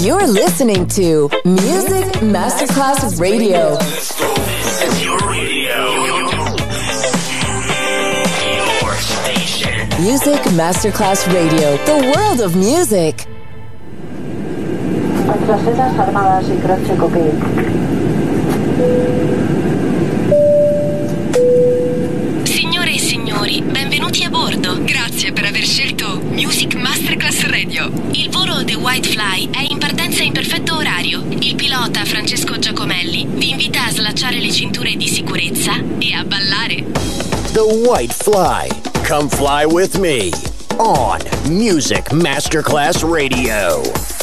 You're listening to Music Masterclass Radio. This is your radio. Your station. Music Masterclass Radio, the world of music. Signore e signori, benvenuti a bordo. Grazie per aver scelto Music Masterclass Radio. Il volo The White Fly è perfetto orario, il pilota Francesco Giacomelli vi invita a slacciare le cinture di sicurezza e a ballare. The White Fly. Come fly with me. On Music Masterclass Radio.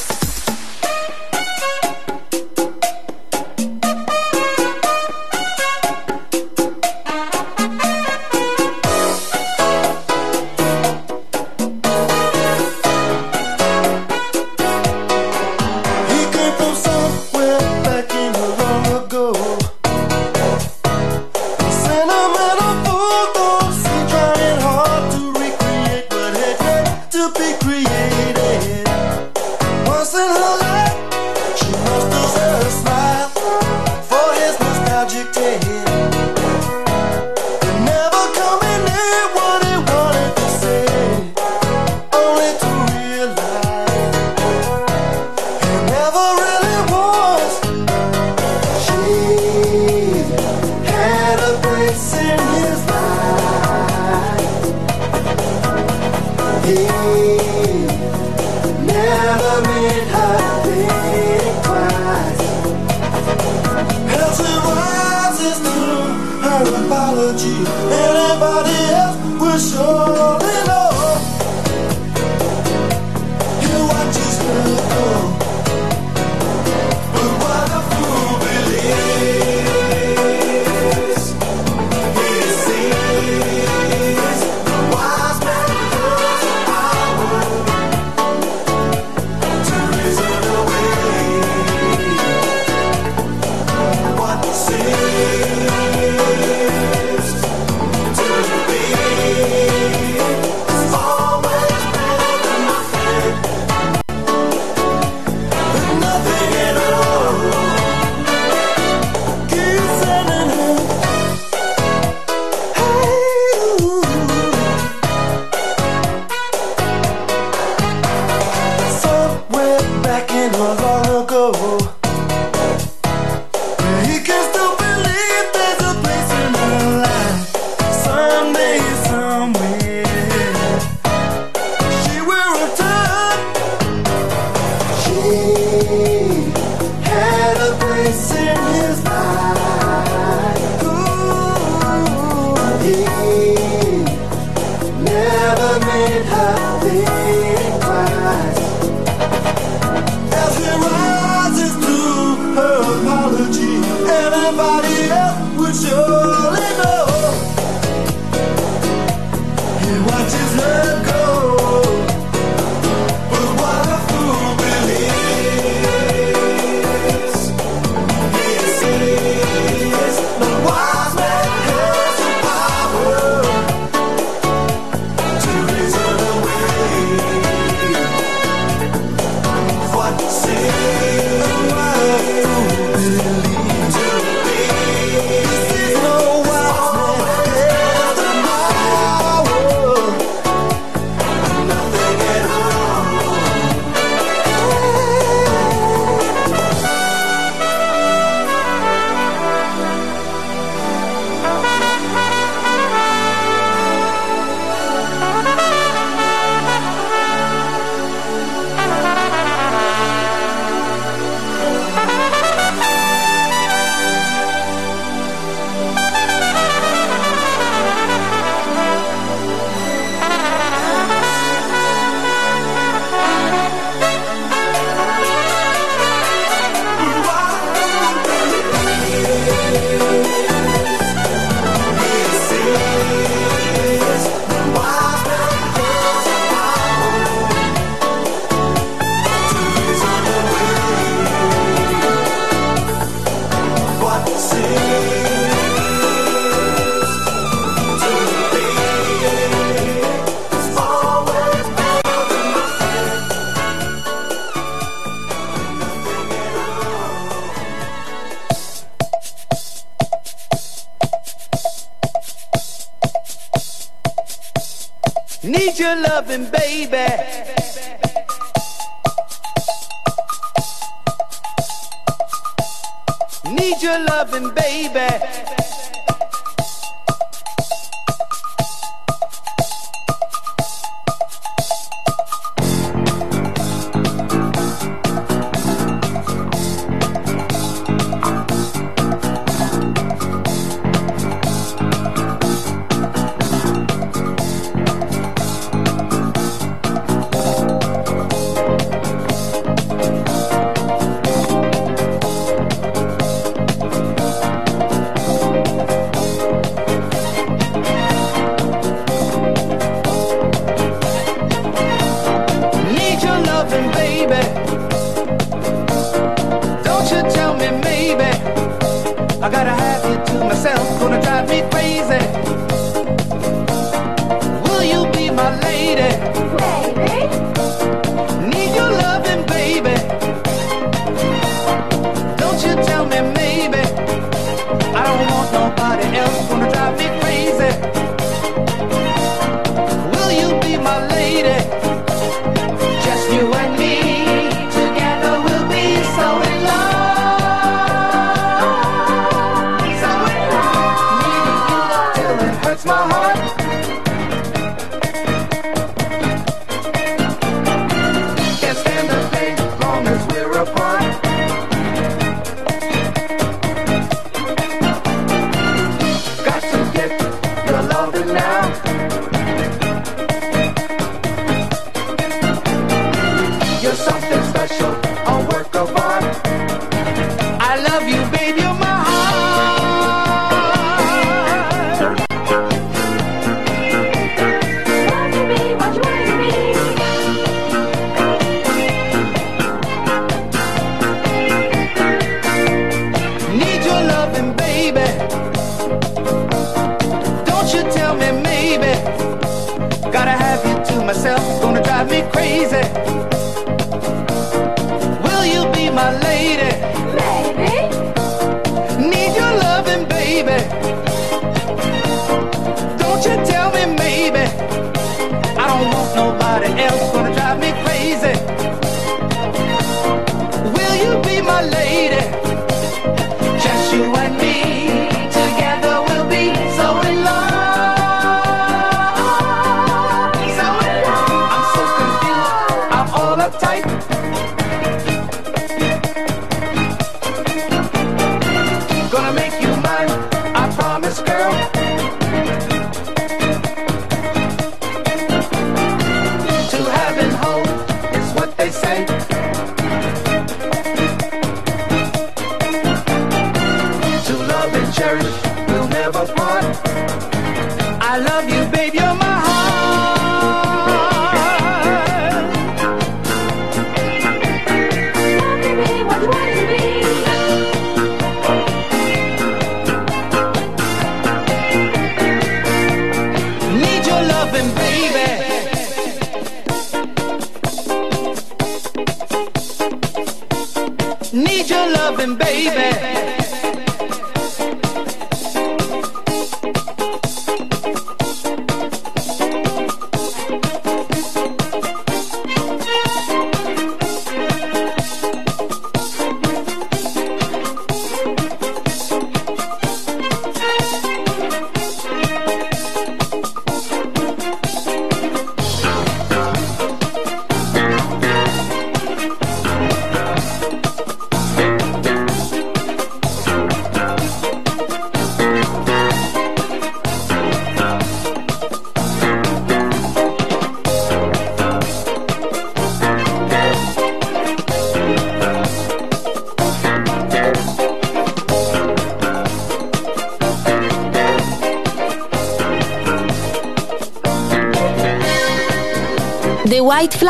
uptight.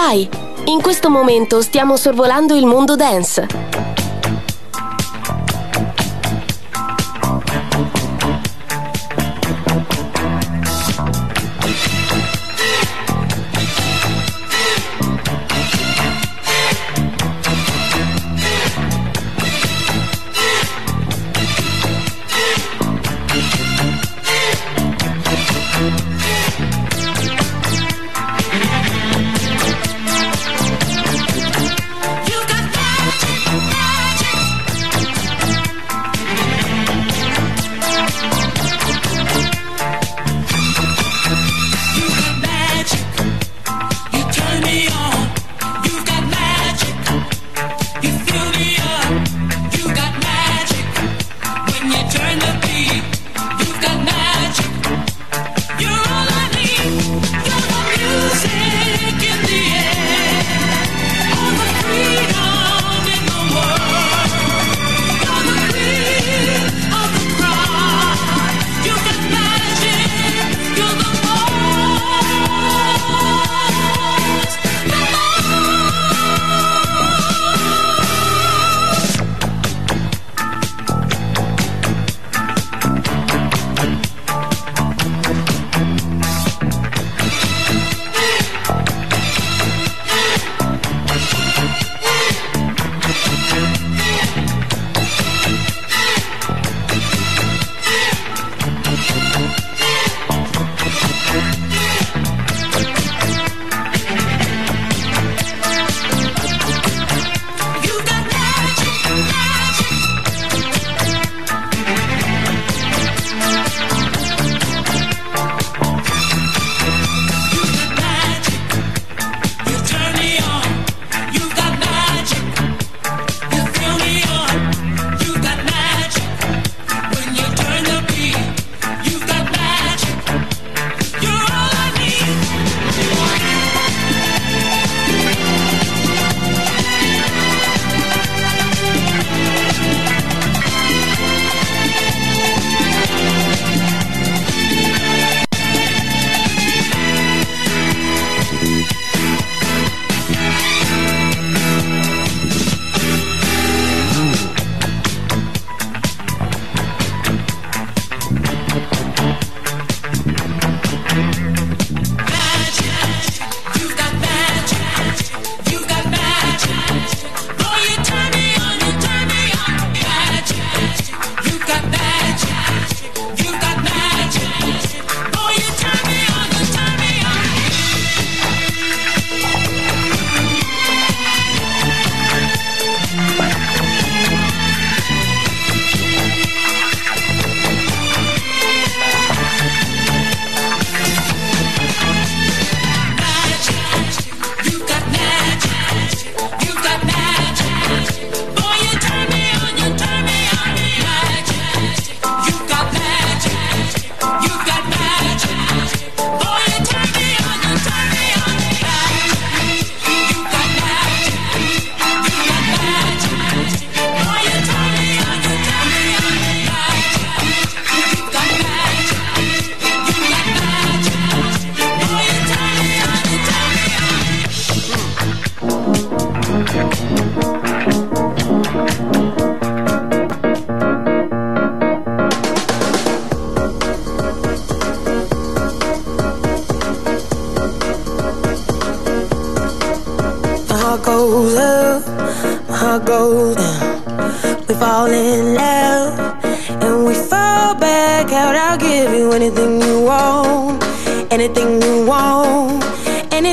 Vai! In questo momento stiamo sorvolando il mondo dance.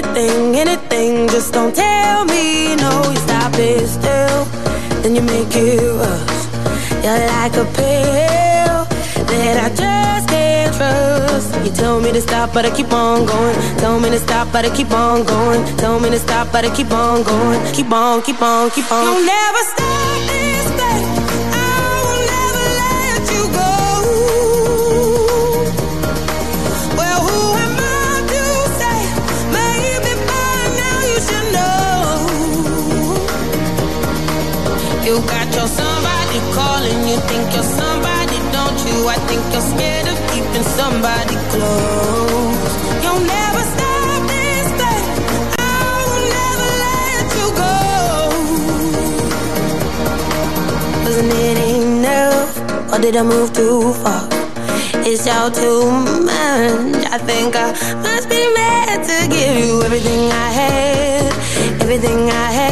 Anything, anything. Just don't tell me no. You stop it still, then you make it rush. You're like a pill that I just can't trust. You tell me to stop, but I keep on going. Tell me to stop, but I keep on going. Tell me to stop, but I keep on going. Keep on, keep on, keep on. You'll never stop somebody close. You'll never stop this thing. I will never let you go. Wasn't it enough? Or did I move too far? It's all too much. I think I must be mad to give you everything I had, everything I had,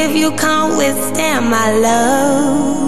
If you can't withstand my love.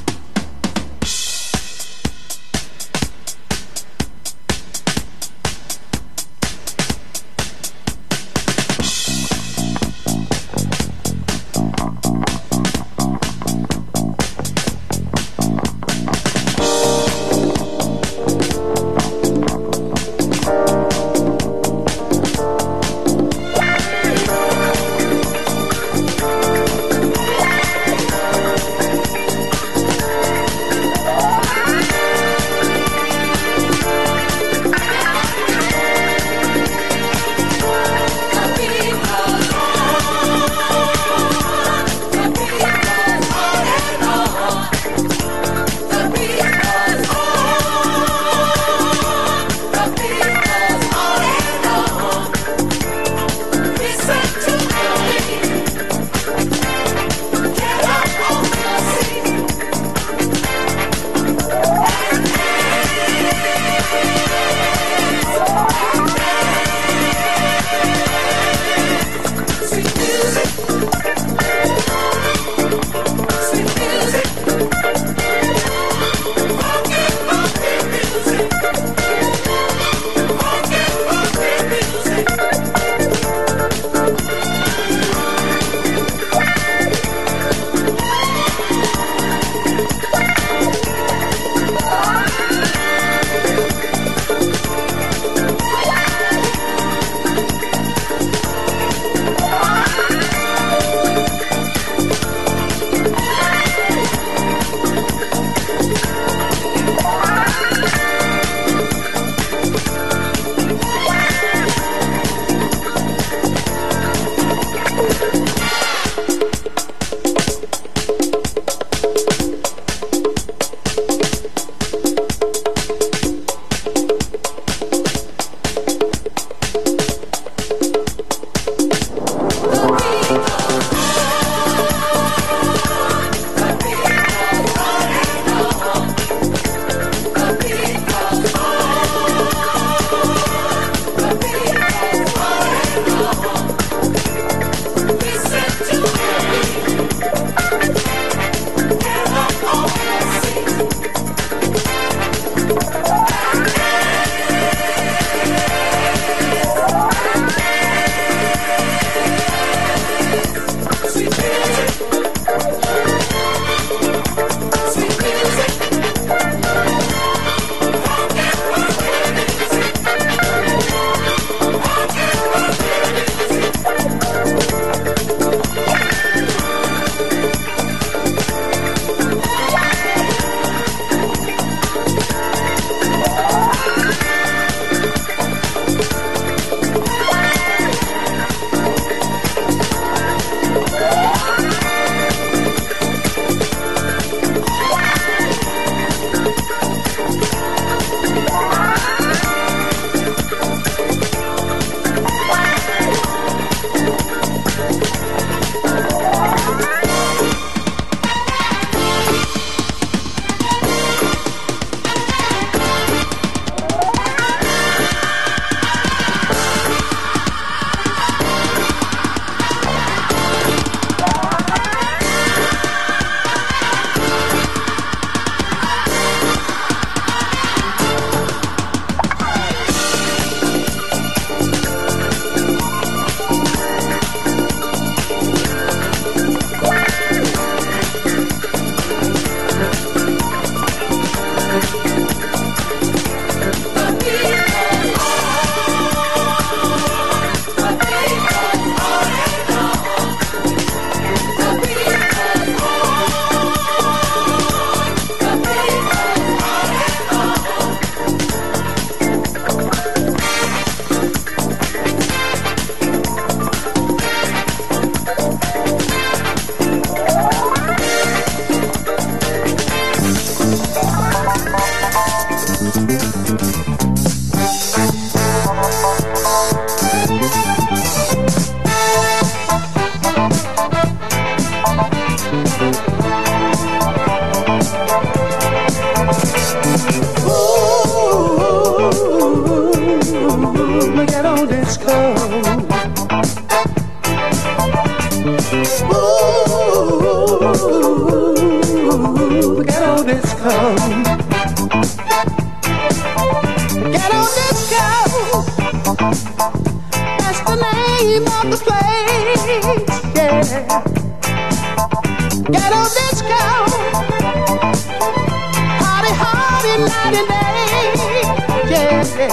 Ooh,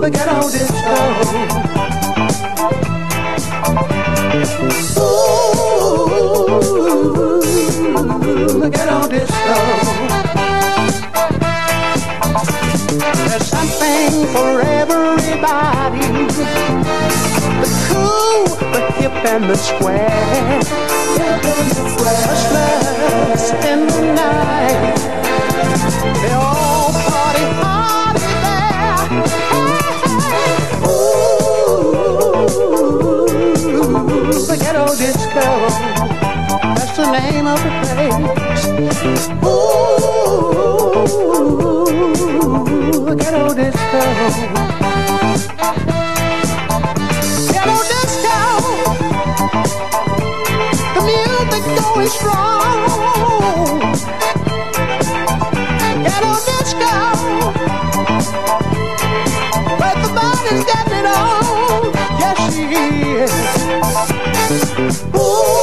the ghetto disco. Ooh, the ghetto disco. There's something for everybody. The cool, the hip, and the square. Hustlers in the night. Ooh, the ghetto disco. Going strong. Ghetto disco. But the body's getting it on. Yes, she is. Ooh,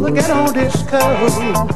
the ghetto disco.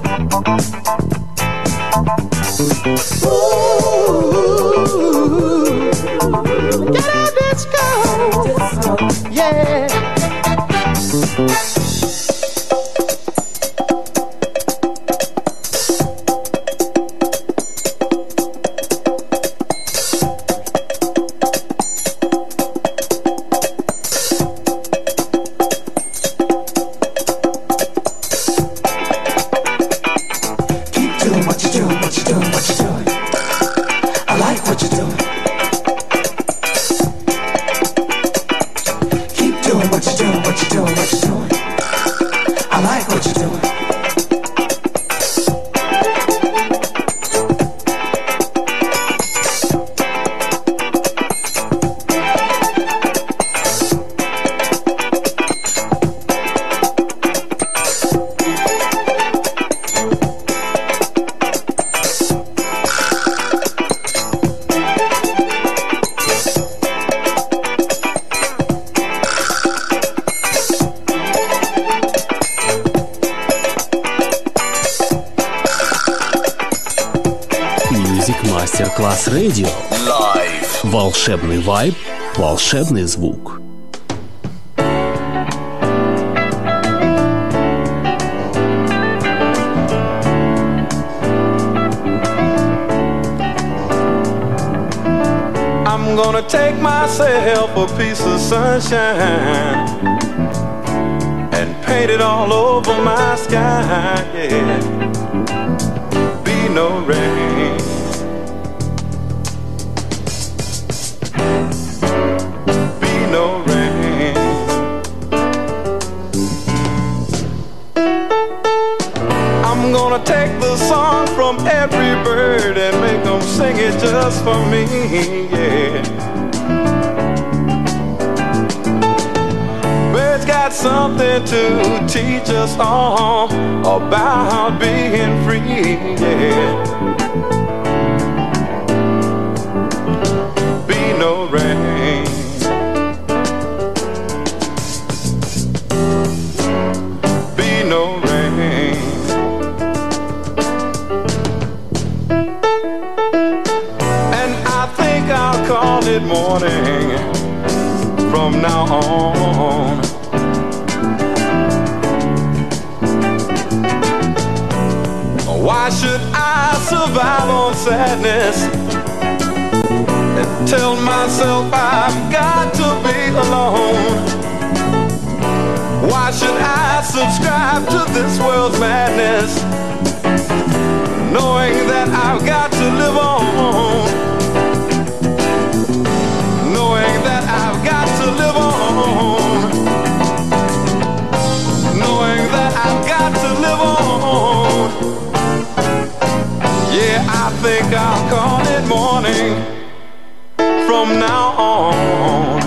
волшебный звук. I'm gonna take myself a piece of sunshine and paint it all over my sky. Yeah. Be no rain. Just for me. Yeah. Birds got something to teach us all about being free. Yeah. Should I survive on sadness and tell myself I've got to be alone? Why should I subscribe to this world's madness, knowing that I've got to live on? I think I'll call it morning from now on.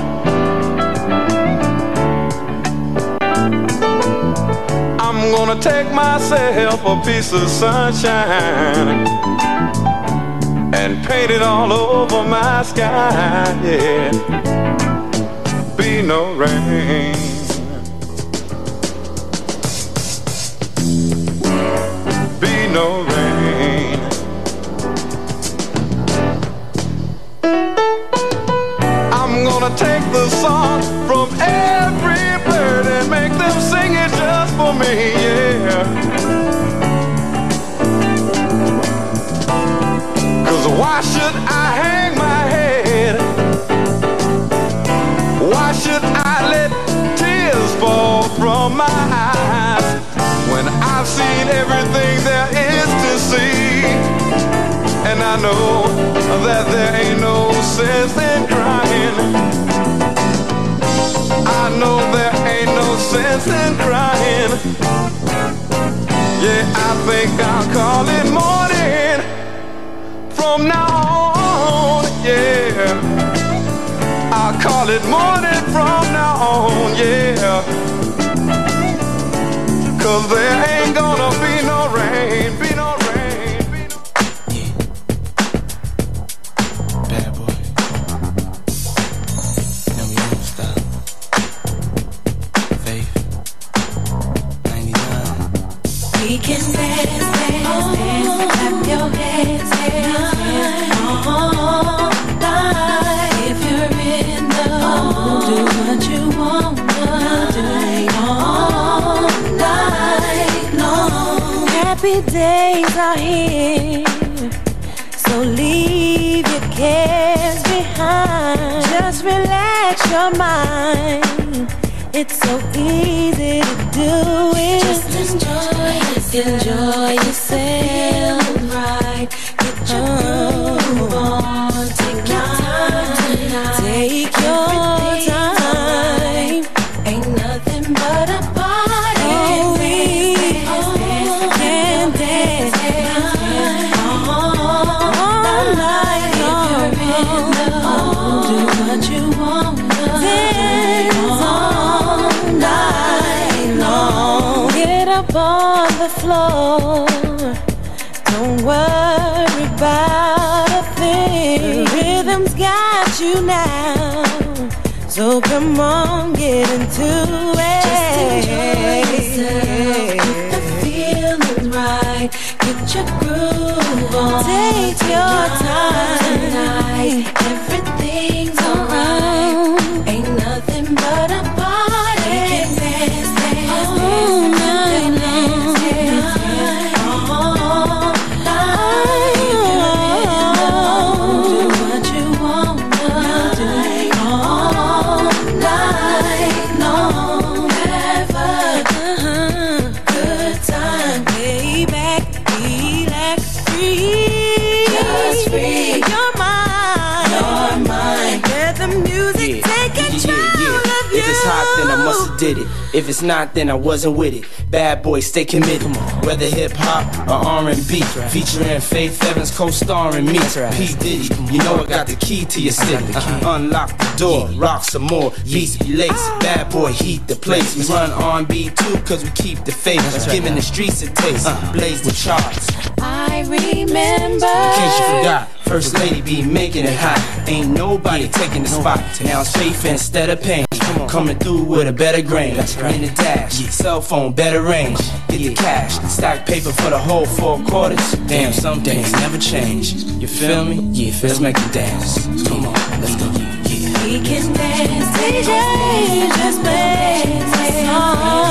I'm gonna take myself a piece of sunshine and paint it all over my sky. Yeah, be no rain. Know that there ain't no sense in crying. I know there ain't no sense in crying. Yeah, I think I'll call it morning from now on. Yeah, I'll call it morning from now on. Yeah, cause there ain't gonna so easy to do it. Just enjoy yourself. Enjoy yourself. Got you now. So come on, get into it. Just enjoy yourself. Get the feeling right. Get your groove on. Take your time. If it's not, then I wasn't with it. Bad boy, stay committed. Whether hip hop or R&B, featuring Faith Evans co-starring me. P Diddy, you know I got the key to your city. Uh-huh. Unlock the door, rock some more, beats be lace. Bad boy, heat the place. We run R&B too, cause we keep the faith. Giving the streets a taste, blaze the charts. I remember. In case you forgot, First Lady be making it hot. Ain't nobody taking the spot. Now it's faith instead of pain. Coming through with a better grain. In the dash, cell phone, better range. Get the cash, stack paper for the whole four quarters. Damn, some things never change. You feel me? Yeah, let's make it dance. Come on, let's go. Yeah. We can dance, DJ, just play the song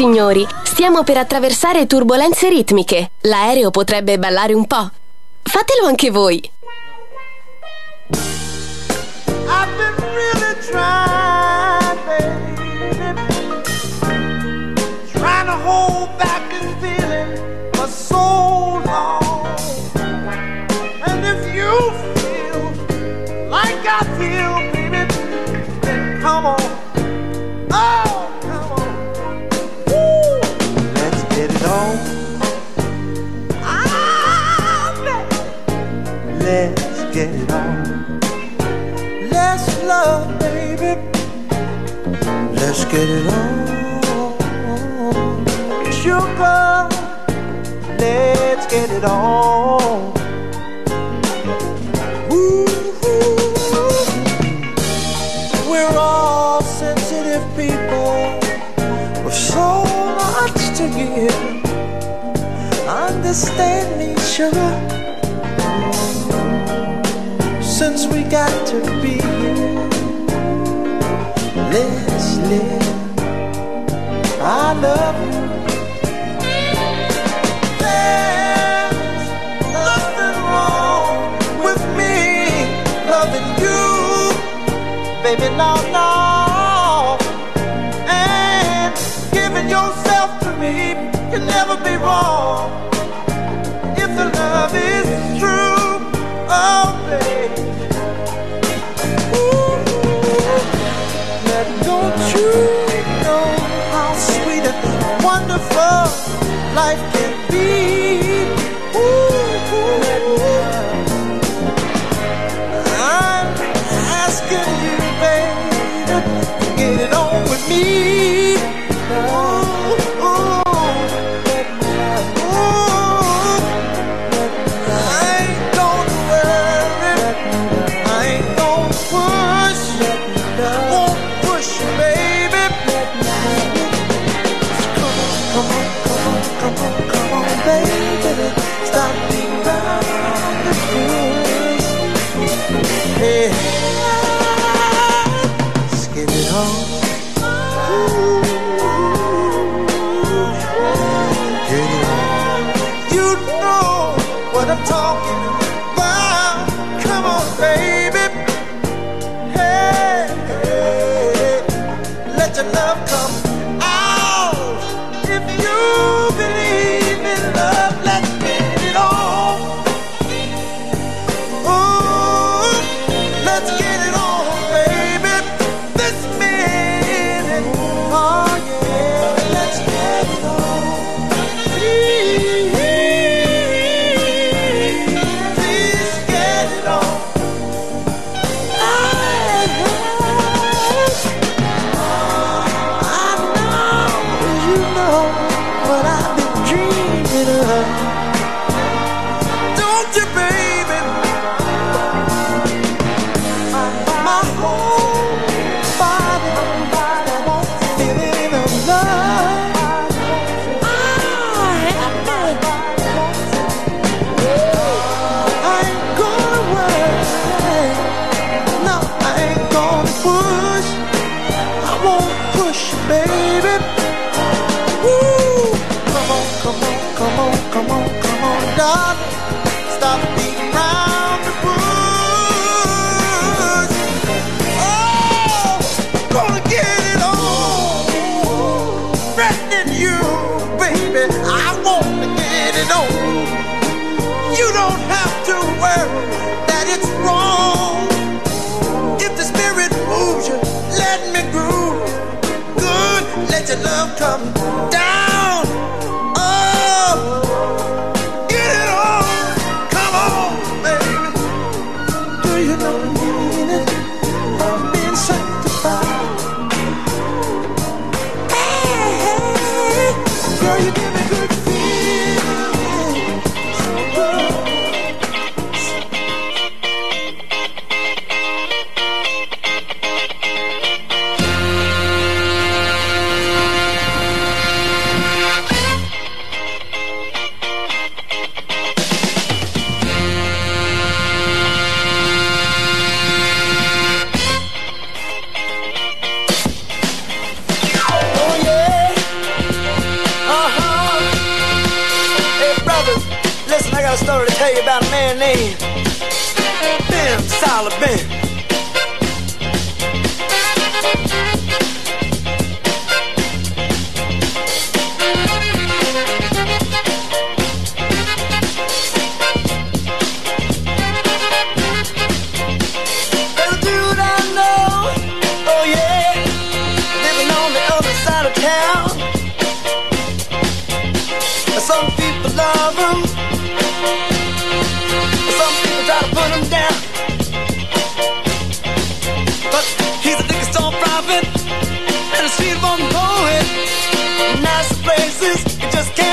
signori, stiamo per attraversare turbulenze ritmiche. L'aereo potrebbe ballare un po'. Fatelo anche voi. I've been really trying. baby. Let's get it on. Sugar, let's get it on. Ooh. We're all sensitive people with so much to give. Sugar since we got to be listening. I love you.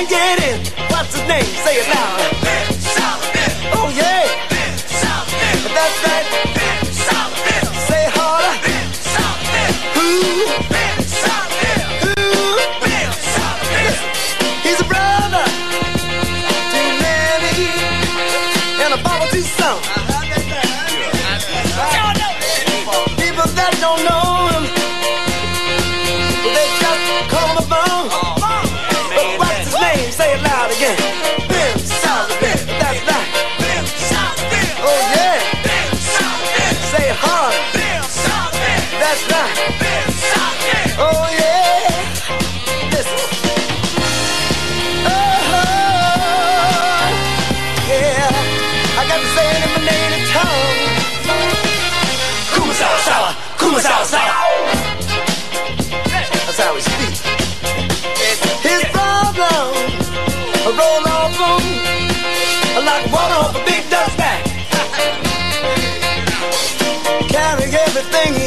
get. What's his name? Say it loud.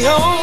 Home.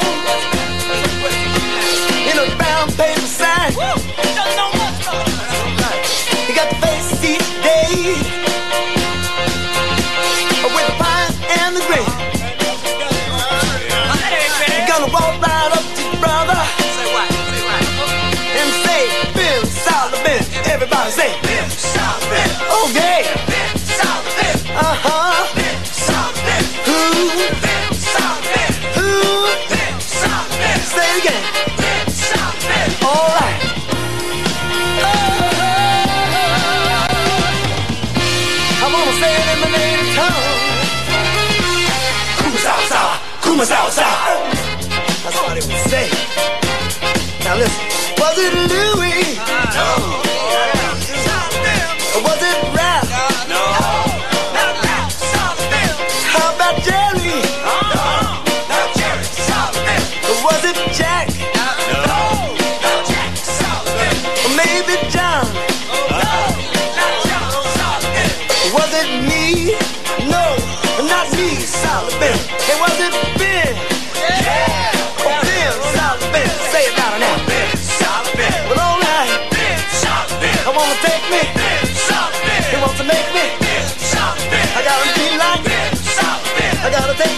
was outside. That's what it would say. Now listen, was it Louis? Uh, no.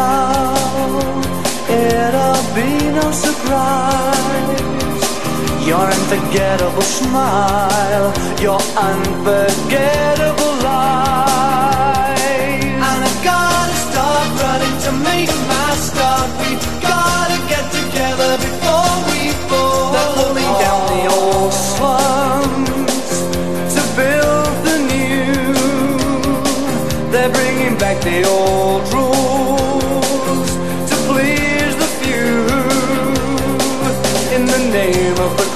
out. It'll be no surprise. Your unforgettable smile, your unforgettable. name of the